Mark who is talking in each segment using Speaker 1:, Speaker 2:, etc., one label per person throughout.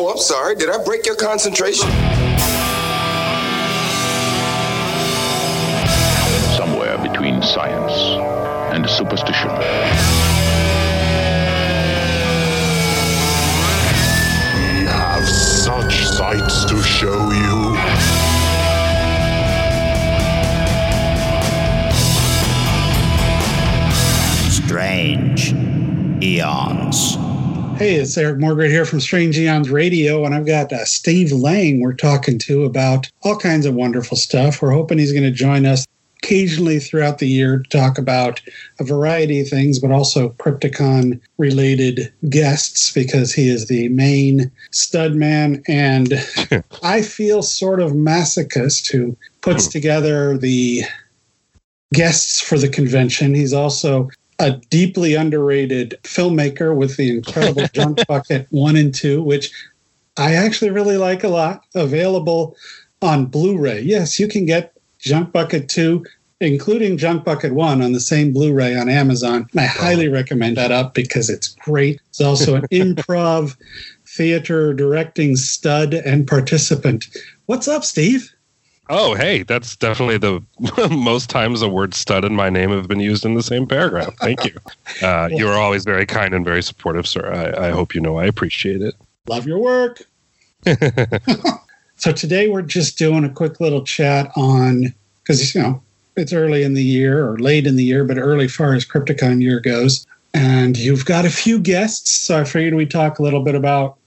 Speaker 1: Oh, I'm sorry. Did I break your concentration?
Speaker 2: Somewhere between science and superstition.
Speaker 3: We have such sights to show you.
Speaker 4: Strange Aeons.
Speaker 5: Hey, it's Eric Morgret here from Strange Aeons Radio, and I've got uh, Steve Lange we're talking to about all kinds of wonderful stuff. We're hoping he's going to join us occasionally throughout the year to talk about a variety of things, but also Crypticon related guests because he is the main stud man. And I feel sort of masochist who puts together the guests for the convention. He's also a deeply underrated filmmaker with the incredible Junk Bucket 1 and 2, which I actually really like a lot. Available on Blu ray. Yes, you can get Junk Bucket 2, including Junk Bucket 1, on the same Blu ray on Amazon. I highly recommend that up because it's great. It's also an improv theater directing stud and participant. What's up, Steve?
Speaker 6: Oh, hey, that's definitely the most times the word stud and my name have been used in the same paragraph. Thank you. Uh, you are always very kind and very supportive, sir. I, I hope you know I appreciate it.
Speaker 5: Love your work. so today we're just doing a quick little chat on because you know it's early in the year or late in the year, but early far as Crypticon year goes. And you've got a few guests, so I figured we'd talk a little bit about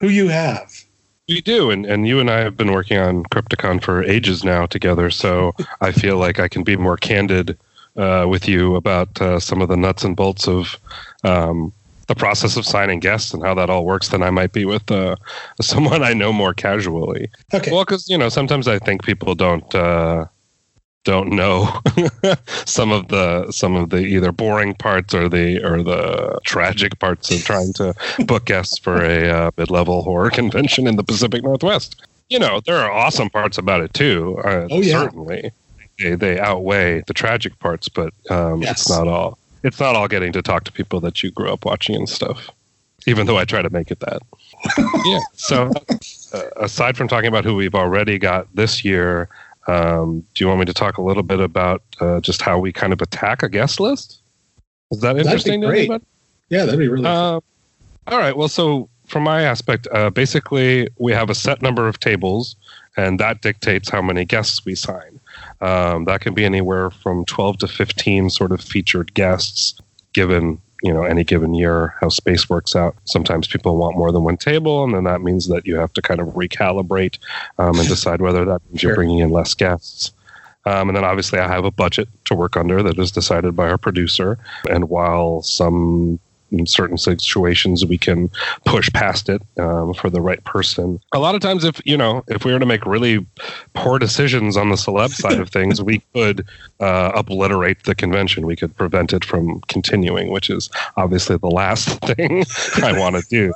Speaker 5: who you have.
Speaker 6: We do, and, and you and I have been working on Crypticon for ages now together, so I feel like I can be more candid uh, with you about uh, some of the nuts and bolts of um, the process of signing guests and how that all works than I might be with uh, someone I know more casually.
Speaker 5: Okay.
Speaker 6: Well, because you know sometimes I think people don't uh, don't know some of the some of the either boring parts or the or the tragic parts of trying to book guests for a uh, mid-level horror convention in the Pacific Northwest. You know, there are awesome parts about it too. Uh,
Speaker 5: Oh, yeah.
Speaker 6: certainly, they they outweigh the tragic parts, but um,
Speaker 5: Yes.
Speaker 6: it's not all. It's not all getting to talk to people that you grew up watching and stuff. Even though I try to make it that. yeah. So, uh, aside from talking about who we've already got this year, um, do you want me to talk a little bit about uh, just how we kind of attack a guest list? Is that interesting to anybody?
Speaker 5: Yeah, that'd be really
Speaker 6: Uh, all right. Well, so from my aspect, uh, basically, we have a set number of tables, and that dictates how many guests we sign. Um, that can be anywhere from 12 to 15 sort of featured guests, given you know any given year how space works out. Sometimes people want more than one table, and then that means that you have to kind of recalibrate um, and decide whether that means
Speaker 5: Sure.
Speaker 6: you're bringing in less guests. Um, and then obviously, I have a budget to work under that is decided by our producer. And while some in certain situations we can push past it um, for the right person. A lot of times, if you know, if we were to make really poor decisions on the celeb side of things, we could uh, obliterate the convention. We could prevent it from continuing, which is obviously the last thing I want to do.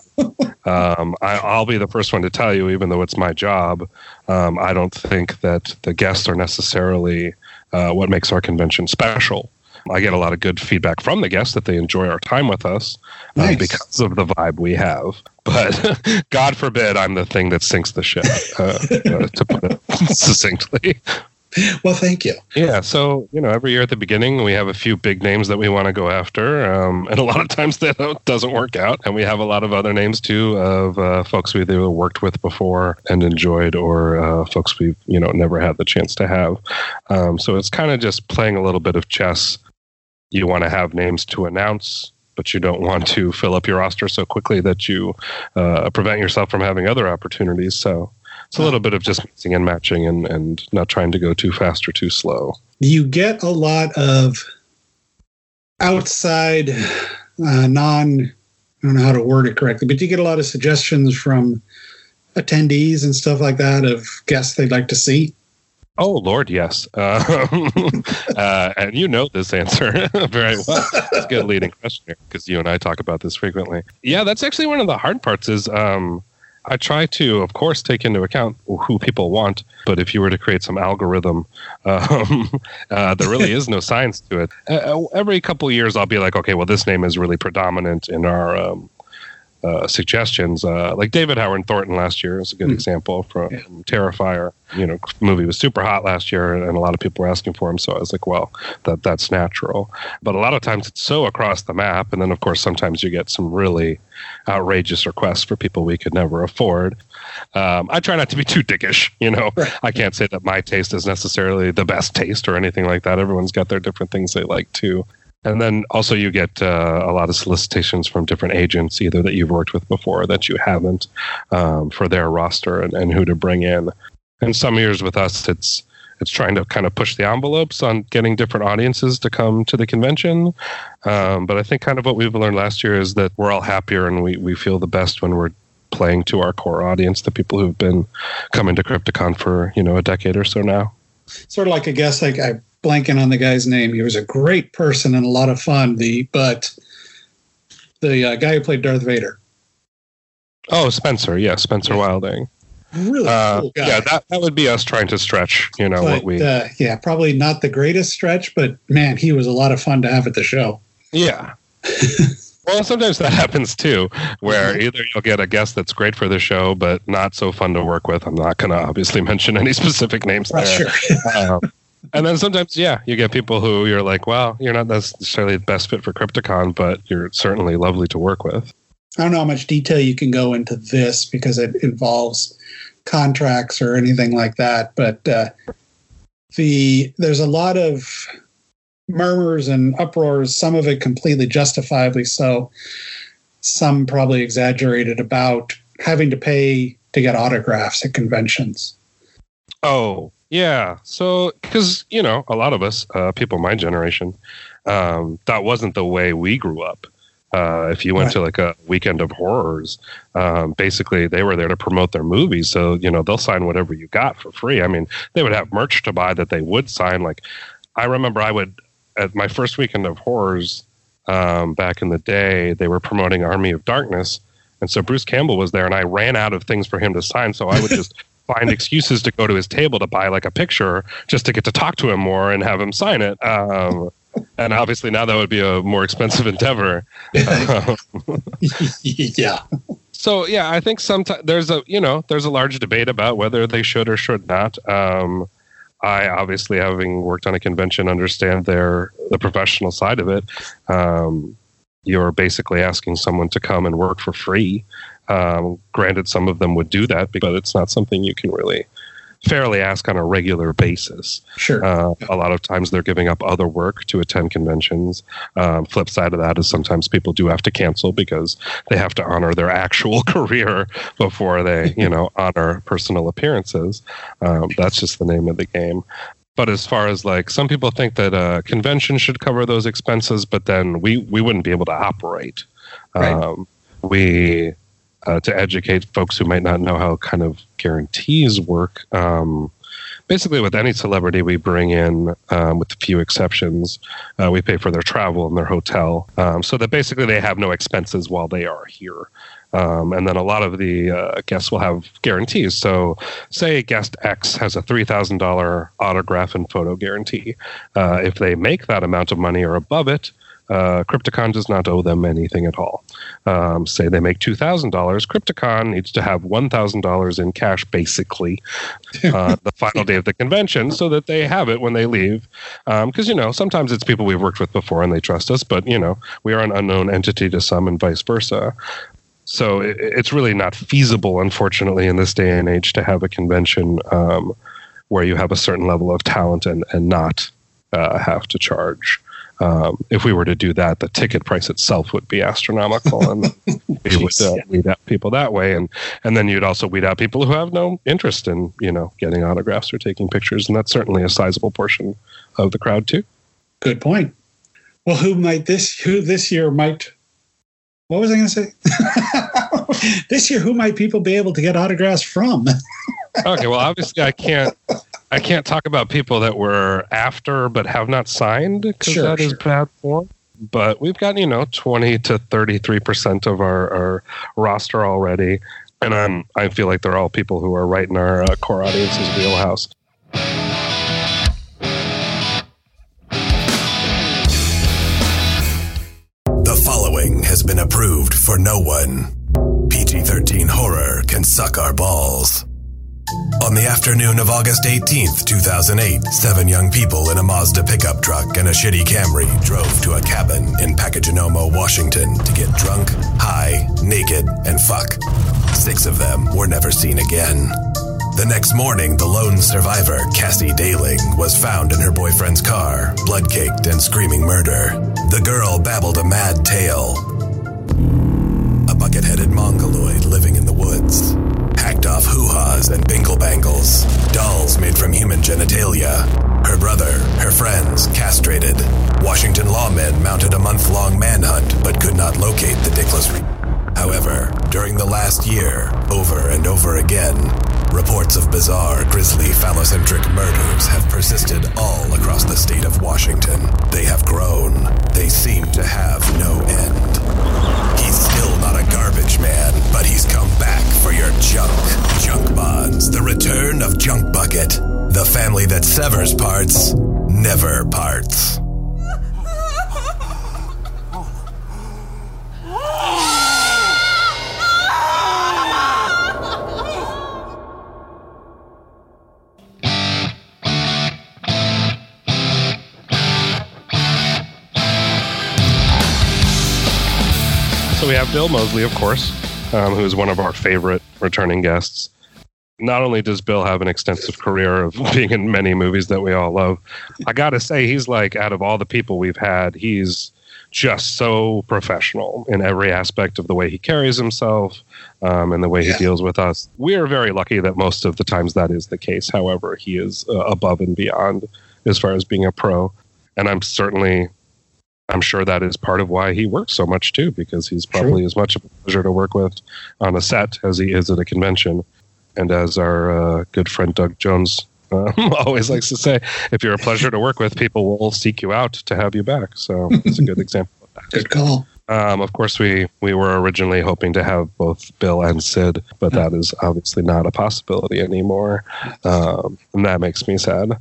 Speaker 6: Um, I, I'll be the first one to tell you, even though it's my job. Um, I don't think that the guests are necessarily uh, what makes our convention special. I get a lot of good feedback from the guests that they enjoy our time with us uh,
Speaker 5: Nice.
Speaker 6: because of the vibe we have. But God forbid I'm the thing that sinks the ship, uh, uh, to put it succinctly.
Speaker 5: well. Thank you.
Speaker 6: Yeah, so you know, every year at the beginning, we have a few big names that we want to go after, um, and a lot of times that doesn't work out. And we have a lot of other names too of uh, folks we either worked with before and enjoyed, or uh, folks we've you know never had the chance to have. Um, so it's kind of just playing a little bit of chess. You want to have names to announce, but you don't want to fill up your roster so quickly that you uh, prevent yourself from having other opportunities. So. It's a little bit of just mixing and matching and, and not trying to go too fast or too slow.
Speaker 5: You get a lot of outside, uh, non. I don't know how to word it correctly, but you get a lot of suggestions from attendees and stuff like that of guests they'd like to see.
Speaker 6: Oh Lord, yes. Um, uh, and you know this answer very well. It's a good leading question here because you and I talk about this frequently. Yeah, that's actually one of the hard parts. Is um, I try to, of course, take into account who people want. But if you were to create some algorithm, um, uh, there really is no science to it. Uh, every couple years, I'll be like, okay, well, this name is really predominant in our um, uh, suggestions. Uh, like David Howard Thornton last year is a good
Speaker 5: Mm.
Speaker 6: example from
Speaker 5: Yeah.
Speaker 6: Terrifier. You know, movie was super hot last year, and a lot of people were asking for him. So I was like, well, that that's natural. But a lot of times it's so across the map, and then of course sometimes you get some really outrageous requests for people we could never afford. Um, I try not to be too dickish. You know,
Speaker 5: Right.
Speaker 6: I can't say that my taste is necessarily the best taste or anything like that. Everyone's got their different things they like too. And then also you get uh, a lot of solicitations from different agents, either that you've worked with before or that you haven't, um, for their roster and, and who to bring in. And some years with us, it's it's trying to kind of push the envelopes on getting different audiences to come to the convention. Um, but I think kind of what we've learned last year is that we're all happier and we, we feel the best when we're playing to our core audience, the people who've been coming to Crypticon for you know a decade or so now.
Speaker 5: Sort of like I guess, like I blanking on the guy's name. He was a great person and a lot of fun. The but the uh, guy who played Darth Vader,
Speaker 6: Oh, Spencer, yeah, Spencer Wilding.
Speaker 5: really
Speaker 6: Uh,
Speaker 5: cool guy.
Speaker 6: yeah, that that would be us trying to stretch, you know, what we.
Speaker 5: uh, yeah, probably not the greatest stretch, but man, he was a lot of fun to have at the show.
Speaker 6: Yeah. well, sometimes that happens too, where either you'll get a guest that's great for the show, but not so fun to work with. I'm not going to obviously mention any specific names there.
Speaker 5: sure.
Speaker 6: Um, and then sometimes, yeah, you get people who you're like, well, you're not necessarily the best fit for Crypticon, but you're certainly lovely to work with.
Speaker 5: I don't know how much detail you can go into this because it involves contracts or anything like that, but uh, the there's a lot of murmurs and uproars. Some of it completely justifiably so. Some probably exaggerated about having to pay to get autographs at conventions.
Speaker 6: Oh, yeah. So, because, you know, a lot of us, uh, people my generation, um, that wasn't the way we grew up. Uh, if you went
Speaker 5: Right.
Speaker 6: to like a weekend of horrors, um, basically they were there to promote their movies. So, you know, they'll sign whatever you got for free. I mean, they would have merch to buy that they would sign. Like, I remember I would, at my first weekend of horrors um, back in the day, they were promoting Army of Darkness. And so Bruce Campbell was there, and I ran out of things for him to sign. So I would just find excuses to go to his table to buy like a picture just to get to talk to him more and have him sign it. Um, and obviously now that would be a more expensive endeavor. Um,
Speaker 5: yeah.
Speaker 6: so yeah, I think sometimes there's a you know there's a large debate about whether they should or should not. Um, I obviously, having worked on a convention, understand their the professional side of it. Um, you're basically asking someone to come and work for free. Um, granted, some of them would do that, but it's not something you can really fairly ask on a regular basis.
Speaker 5: Sure.
Speaker 6: Uh, a lot of times they're giving up other work to attend conventions. Um, flip side of that is sometimes people do have to cancel because they have to honor their actual career before they, you know, honor personal appearances. Um, that's just the name of the game. But as far as like some people think that a convention should cover those expenses, but then we we wouldn't be able to operate.
Speaker 5: Right.
Speaker 6: Um, we uh, to educate folks who might not know how kind of guarantees work. Um, basically, with any celebrity we bring in, um, with a few exceptions, uh, we pay for their travel and their hotel, um, so that basically they have no expenses while they are here. Um, and then a lot of the uh, guests will have guarantees. So, say guest X has a $3,000 autograph and photo guarantee. Uh, if they make that amount of money or above it, uh, Crypticon does not owe them anything at all. Um, say they make $2,000, Crypticon needs to have $1,000 in cash basically uh, the final day of the convention so that they have it when they leave. Because, you know, sometimes it's people we've worked with before and they trust us, but, you know, we are an unknown entity to some and vice versa. So it, it's really not feasible, unfortunately, in this day and age to have a convention um, where you have a certain level of talent and, and not uh, have to charge. Um, if we were to do that, the ticket price itself would be astronomical, and we would uh, weed out people that way, and and then you'd also weed out people who have no interest in you know getting autographs or taking pictures, and that's certainly a sizable portion of the crowd too.
Speaker 5: Good point. Well, who might this who this year might what was I going to say? this year, who might people be able to get autographs from?
Speaker 6: Okay, well, obviously, I can't. I can't talk about people that were after but have not signed because
Speaker 5: Sure,
Speaker 6: that is
Speaker 5: sure.
Speaker 6: bad form. But we've got you know twenty to thirty three percent of our, our roster already, and I'm I feel like they're all people who are right in our uh, core audience's wheelhouse.
Speaker 7: The following has been approved for no one. PG 13 horror can suck our balls. On the afternoon of August 18th, 2008, seven young people in a Mazda pickup truck and a shitty Camry drove to a cabin in Pacagenomo, Washington to get drunk, high, naked, and fuck. Six of them were never seen again. The next morning, the lone survivor, Cassie Daling, was found in her boyfriend's car, blood caked and screaming murder. The girl babbled a mad tale. A bucket headed mongoloid living in the woods. Off hoo ha's and bingle bangles. Dolls made from human genitalia. Her brother, her friends, castrated. Washington lawmen mounted a month long manhunt but could not locate the dickless. Re- However, during the last year, over and over again, reports of bizarre, grisly, phallocentric murders have persisted all across the state of Washington. They have grown. They seem to have no end. Garbage man, but he's come back for your junk. Junk Bonds, the return of Junk Bucket. The family that severs parts, never parts.
Speaker 6: We have Bill Moseley, of course, um, who is one of our favorite returning guests. Not only does Bill have an extensive career of being in many movies that we all love, I got to say, he's like, out of all the people we've had, he's just so professional in every aspect of the way he carries himself um, and the way
Speaker 5: Yeah.
Speaker 6: he deals with us. We are very lucky that most of the times that is the case. However, he is uh, above and beyond as far as being a pro. And I'm certainly I'm sure that is part of why he works so much too, because he's probably as much of a pleasure to work with on a set as he is at a convention. And as our uh, good friend Doug Jones uh, always likes to say, if you're a pleasure to work with, people will seek you out to have you back. So it's a good example of that.
Speaker 5: Good call.
Speaker 6: Um, of course, we we were originally hoping to have both Bill and Sid, but that is obviously not a possibility anymore, um, and that makes me sad.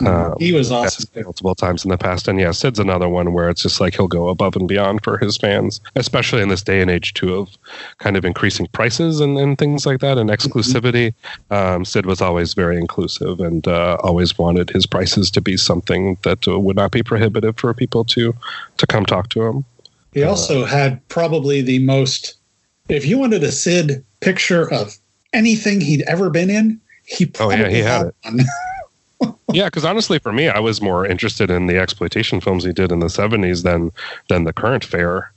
Speaker 6: Um,
Speaker 5: He was awesome.
Speaker 6: multiple times in the past. And yeah, Sid's another one where it's just like he'll go above and beyond for his fans, especially in this day and age too of kind of increasing prices and, and things like that and exclusivity. Um, Sid was always very inclusive and uh, always wanted his prices to be something that uh, would not be prohibitive for people to to come talk to him.
Speaker 5: He also had probably the most. If you wanted a Sid picture of anything he'd ever been in, he
Speaker 6: Oh,
Speaker 5: probably
Speaker 6: yeah, he had it. yeah, because honestly, for me, I was more interested in the exploitation films he did in the '70s than than the current fare.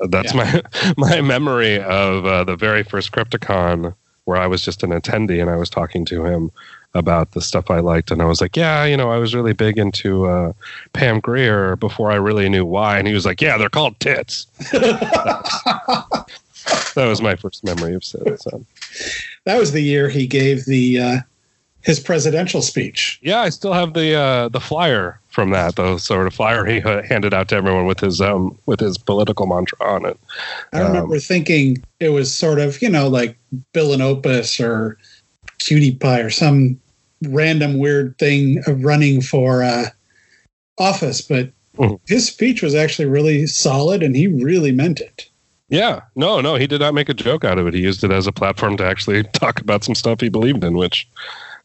Speaker 6: Uh, That's my my memory of uh, the very first Crypticon, where I was just an attendee and I was talking to him about the stuff I liked, and I was like, "Yeah, you know, I was really big into uh, Pam Grier before I really knew why," and he was like, "Yeah, they're called tits." that was my first memory of Sid. So.
Speaker 5: That was the year he gave the uh, his presidential speech.
Speaker 6: Yeah, I still have the uh, the flyer from that, the sort of flyer he handed out to everyone with his um with his political mantra on it.
Speaker 5: I remember
Speaker 6: Um,
Speaker 5: thinking it was sort of, you know, like Bill and Opus or Cutie Pie or some random weird thing of running for uh, office, but
Speaker 6: Mhm.
Speaker 5: his speech was actually really solid and he really meant it.
Speaker 6: Yeah, no, no, he did not make a joke out of it. He used it as a platform to actually talk about some stuff he believed in, which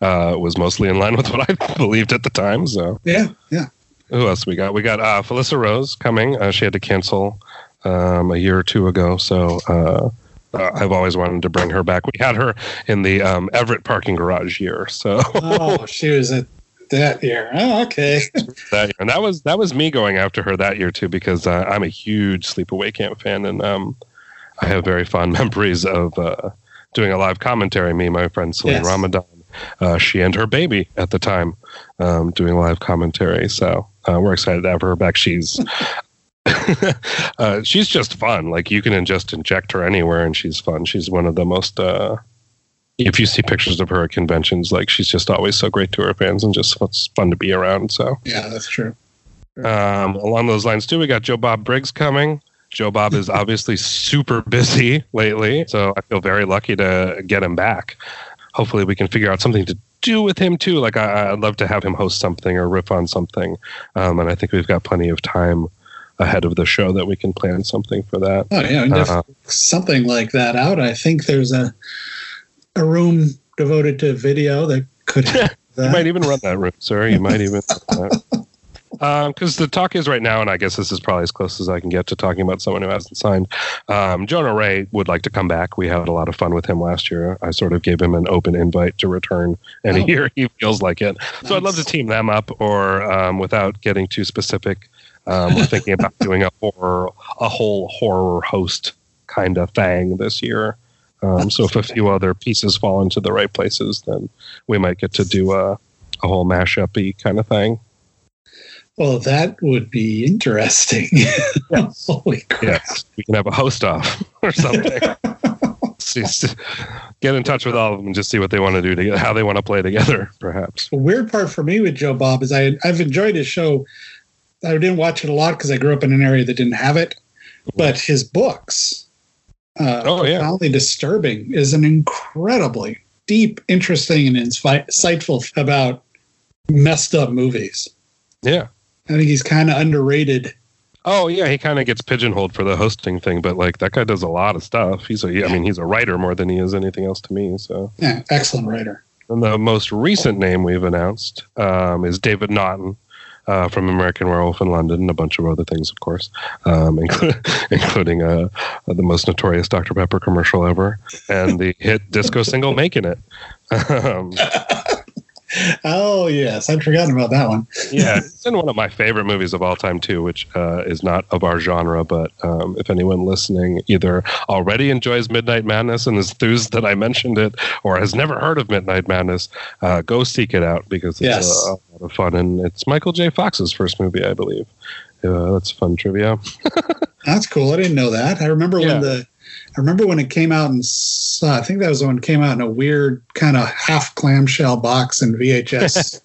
Speaker 6: uh, was mostly in line with what I believed at the time. So,
Speaker 5: Yeah, yeah.
Speaker 6: who else we got? We got uh, Felissa Rose coming. Uh, she had to cancel um, a year or two ago, so. Uh, uh, I've always wanted to bring her back. We had her in the um, Everett parking garage year, so
Speaker 5: Oh, she was at that year. Oh, okay.
Speaker 6: that year. and that was that was me going after her that year too because uh, I'm a huge Sleepaway Camp fan and um, I have very fond memories of uh, doing a live commentary. Me, my friend Celine
Speaker 5: Yes.
Speaker 6: Ramadan, uh, she and her baby at the time um, doing live commentary. So uh, we're excited to have her back. She's uh, she's just fun. Like you can just inject her anywhere, and she's fun. She's one of the most. Uh, if you see pictures of her at conventions, like she's just always so great to her fans and just it's fun to be around. So
Speaker 5: Yeah, that's true.
Speaker 6: um, along those lines too, we got Joe Bob Briggs coming. Joe Bob is obviously super busy lately, so I feel very lucky to get him back. Hopefully, we can figure out something to do with him too. Like I, I'd love to have him host something or riff on something, um, and I think we've got plenty of time ahead of the show that we can plan something for that.
Speaker 5: Oh yeah,
Speaker 6: Uh,
Speaker 5: something like that out. I think there's a a room devoted to video that could
Speaker 6: You might even run that room, sir. You might even. Because the talk is right now, and I guess this is probably as close as I can get to talking about someone who hasn't signed. Um, Jonah Ray would like to come back. We had a lot of fun with him last year. I sort of gave him an open invite to return any
Speaker 5: Oh.
Speaker 6: year he feels like it. So I'd love to team them up, or um, without getting too specific, um, we're thinking about doing a horror, a whole horror host kind of thing this year. Um, so if a few other pieces fall into the right places, then we might get to do a, a whole mashup-y kind of thing.
Speaker 5: Well, that would be interesting. Holy crap!
Speaker 6: Yes, we can have a host off or something. Get in touch with all of them and just see what they want to do together, how they want to play together, perhaps.
Speaker 5: The weird part for me with Joe Bob is I I've enjoyed his show. I didn't watch it a lot because I grew up in an area that didn't have it, but his books, uh,
Speaker 6: Oh, yeah.
Speaker 5: profoundly disturbing, is an incredibly deep, interesting, and insightful about messed up movies.
Speaker 6: Yeah.
Speaker 5: I think he's kind of underrated.
Speaker 6: Oh yeah, he kind of gets pigeonholed for the hosting thing, but like that guy does a lot of stuff. He's a, I mean, he's a writer more than he is anything else to me. So,
Speaker 5: Yeah, excellent writer.
Speaker 6: and the most recent name we've announced um, is David Naughton. Uh, from American Werewolf in London and a bunch of other things, of course, um, inclu- including uh, the most notorious Dr. Pepper commercial ever and the hit disco single "Making It." Um,
Speaker 5: Oh yes, I'd forgotten about that one.
Speaker 6: yeah, it's in one of my favorite movies of all time too, which uh, is not of our genre. But um, if anyone listening either already enjoys Midnight Madness and is enthused that I mentioned it, or has never heard of Midnight Madness, uh, go seek it out because it's
Speaker 5: Yes.
Speaker 6: a, a lot of fun. And it's Michael J. Fox's first movie, I believe. Uh, that's fun trivia.
Speaker 5: That's cool. I didn't know that. I remember
Speaker 6: Yeah.
Speaker 5: when the I remember when it came out and I think that was when it came out in a weird kind of half clamshell box in VHS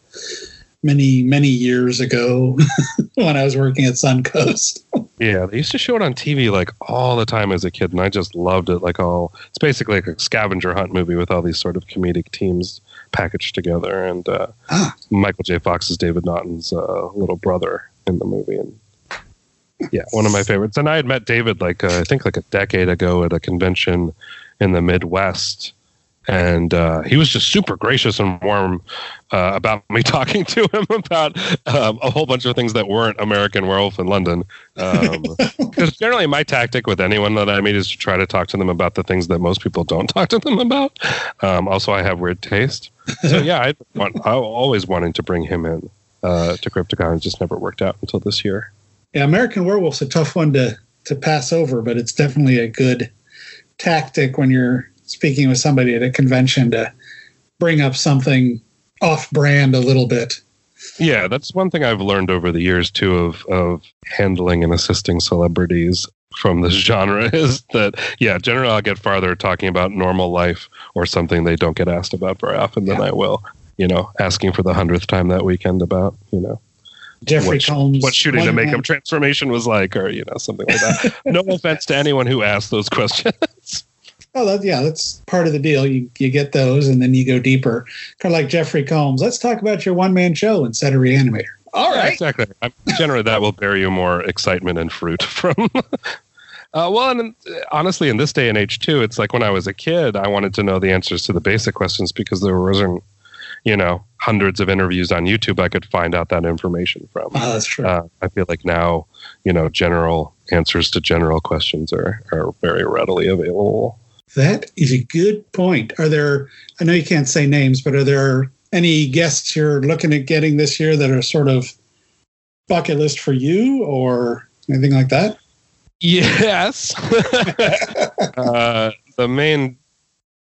Speaker 5: many many years ago when I was working at Suncoast.
Speaker 6: Yeah, they used to show it on TV like all the time as a kid, and I just loved it. Like all, it's basically like a scavenger hunt movie with all these sort of comedic teams packaged together. And uh,
Speaker 5: Ah.
Speaker 6: Michael J. Fox is David Naughton's uh, little brother in the movie, and yeah, one of my favorites. And I had met David like uh, I think like a decade ago at a convention in the Midwest. And uh, he was just super gracious and warm uh, about me talking to him about um, a whole bunch of things that weren't American Werewolf in London. Um, because generally my tactic with anyone that I meet is to try to talk to them about the things that most people don't talk to them about. Um, also, I have weird taste, so yeah, I want I always wanted to bring him in uh, to Crypticon. It just never worked out until this year.
Speaker 5: Yeah, American Werewolf's a tough one to to pass over, but it's definitely a good tactic when you're speaking with somebody at a convention to bring up something off brand a little bit.
Speaker 6: Yeah, that's one thing I've learned over the years too of of handling and assisting celebrities from this genre is that yeah, generally I'll get farther talking about normal life or something they don't get asked about very often than
Speaker 5: Yeah.
Speaker 6: I will. You know, asking for the hundredth time that weekend about you know
Speaker 5: Jeffrey
Speaker 6: what,
Speaker 5: Combs.
Speaker 6: what shooting
Speaker 5: one
Speaker 6: makeup
Speaker 5: man-
Speaker 6: transformation was like, or you know something like that. no offense to anyone who asked those questions.
Speaker 5: Oh, that, yeah, that's part of the deal. You you get those, and then you go deeper. Kind of like Jeffrey Combs. Let's talk about your one man show instead of Reanimator. All
Speaker 6: Yeah,
Speaker 5: right.
Speaker 6: exactly. I'm, generally, that will bear you more excitement and fruit from. uh, well, and honestly, in this day and age too, it's like when I was a kid, I wanted to know the answers to the basic questions because there wasn't, you know, hundreds of interviews on YouTube I could find out that information from.
Speaker 5: Oh, that's true.
Speaker 6: Uh, I feel like now, you know, general answers to general questions are are very readily available.
Speaker 5: That is a good point. Are there, I know you can't say names, but are there any guests you're looking at getting this year that are sort of bucket list for you or anything like that?
Speaker 6: Yes. uh, the main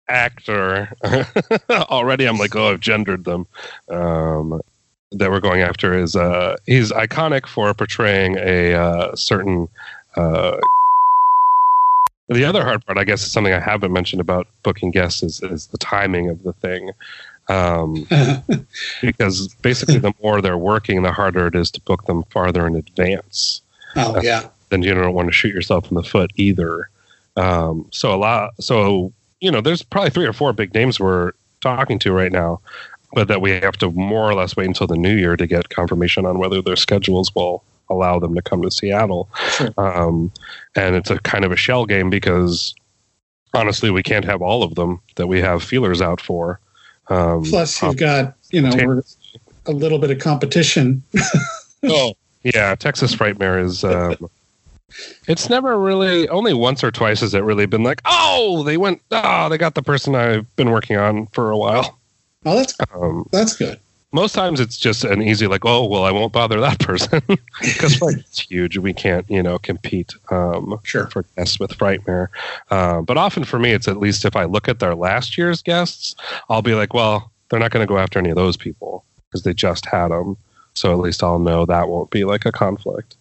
Speaker 6: actor already I'm like, oh, I've gendered them. Um, that we're going after is uh, he's iconic for portraying a uh, certain. Uh, the other hard part, I guess, is something I haven't mentioned about booking guests is, is the timing of the thing. Um, because basically, the more they're working, the harder it is to book them farther in advance
Speaker 5: oh, yeah.
Speaker 6: then you don't want to shoot yourself in the foot either. Um, so a lot, so you know, there's probably three or four big names we're talking to right now, but that we have to more or less wait until the new year to get confirmation on whether their schedules will allow them to come to Seattle.
Speaker 5: Sure.
Speaker 6: Um, and it's a kind of a shell game because honestly, we can't have all of them that we have feelers out for. Um,
Speaker 5: Plus, you've got you know we're a little bit of competition.
Speaker 6: oh, yeah, Texas Frightmare is. Um, it's never really only once or twice has it really been like, oh, they went, oh, they got the person I've been working on for a while.
Speaker 5: Oh, that's
Speaker 6: Um,
Speaker 5: that's good.
Speaker 6: most times it's just an easy like, oh, well, I won't bother that person because it's huge. We can't, you know, compete. Um,
Speaker 5: Sure.
Speaker 6: for guests with Frightmare. Uh, but often for me, it's at least if I look at their last year's guests, I'll be like, well, they're not going to go after any of those people because they just had them. So at least I'll know that won't be like a conflict.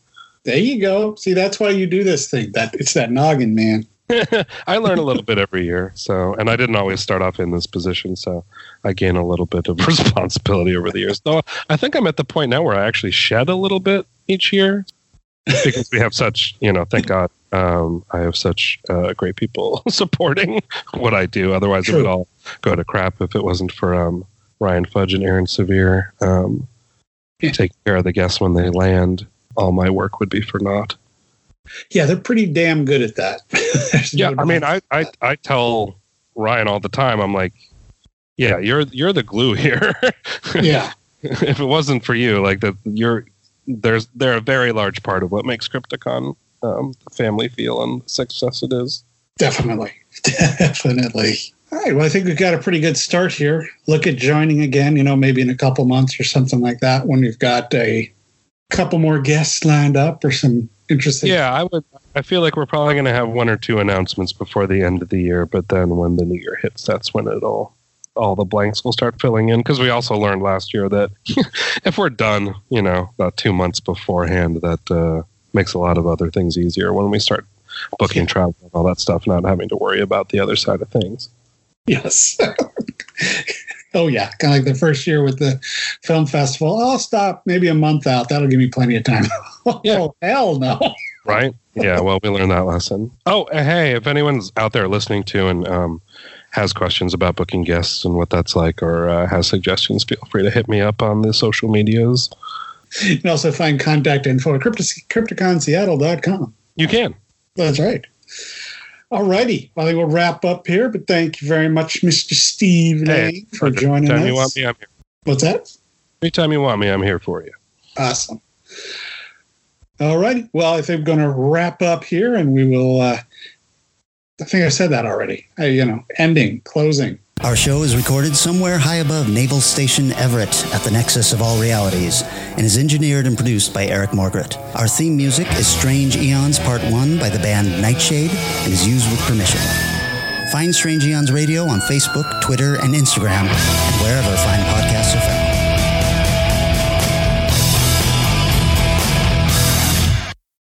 Speaker 5: There you go. See, that's why you do this thing. That it's that noggin, man.
Speaker 6: I learn a little bit every year. So, and I didn't always start off in this position. So I gain a little bit of responsibility over the years. Though I think I'm at the point now where I actually shed a little bit each year because we have such, you know, thank God, um, I have such uh, great people supporting what I do. Otherwise, it would all go to crap if it wasn't for um, Ryan Fudge and Aaron Severe um,
Speaker 5: Yeah.
Speaker 6: taking care of the guests when they land. All my work would be for naught.
Speaker 5: Yeah, they're pretty damn good at that. There's no
Speaker 6: Yeah, I mean. I, I I tell Ryan all the time. I'm like, yeah, you're you're the glue here.
Speaker 5: yeah,
Speaker 6: if it wasn't for you, like that, you're there's they're a very large part of what makes Crypticon um, the family feel and the success it is.
Speaker 5: definitely, definitely. All right. Well, I think we've got a pretty good start here. Look at joining again. You know, maybe in a couple months or something like that when we've got a couple more guests lined up or some interesting.
Speaker 6: Yeah, I would. I feel like we're probably going to have one or two announcements before the end of the year, but then when the new year hits, that's when it'll all the blanks will start filling in. Because we also learned last year that if we're done, you know, about two months beforehand, that uh, makes a lot of other things easier when we start booking travel and all that stuff, not having to worry about the other side of things.
Speaker 5: Yes. oh yeah, kind of like the first year with the film festival. I'll stop maybe a month out. That'll give me plenty of time.
Speaker 6: Yeah.
Speaker 5: oh hell no.
Speaker 6: Right? Yeah. Well, we learned that lesson. Oh, uh, hey, if anyone's out there listening to and um, has questions about booking guests and what that's like, or uh, has suggestions, feel free to hit me up on the social medias.
Speaker 5: You can also find contact info at crypto- crypticonseattle.com.
Speaker 6: You can.
Speaker 5: That's right. All righty. Well, I think we'll wrap up here, but thank you very much, Mr. Steve
Speaker 6: Hey,
Speaker 5: Lane, for joining
Speaker 6: Anytime
Speaker 5: us.
Speaker 6: you want me, I'm here.
Speaker 5: What's that?
Speaker 6: Anytime you want me, I'm here for you.
Speaker 5: Awesome. All righty. Well, I think we're going to wrap up here, and we will. Uh, I think I said that already. I, you know, ending, closing.
Speaker 4: Our show is recorded somewhere high above Naval Station Everett at the nexus of all realities and is engineered and produced by Eric Morgret. Our theme music is Strange Eons Part 1 by the band Nightshade and is used with permission. Find Strange Aeons Radio on Facebook, Twitter, and Instagram, and wherever fine podcasts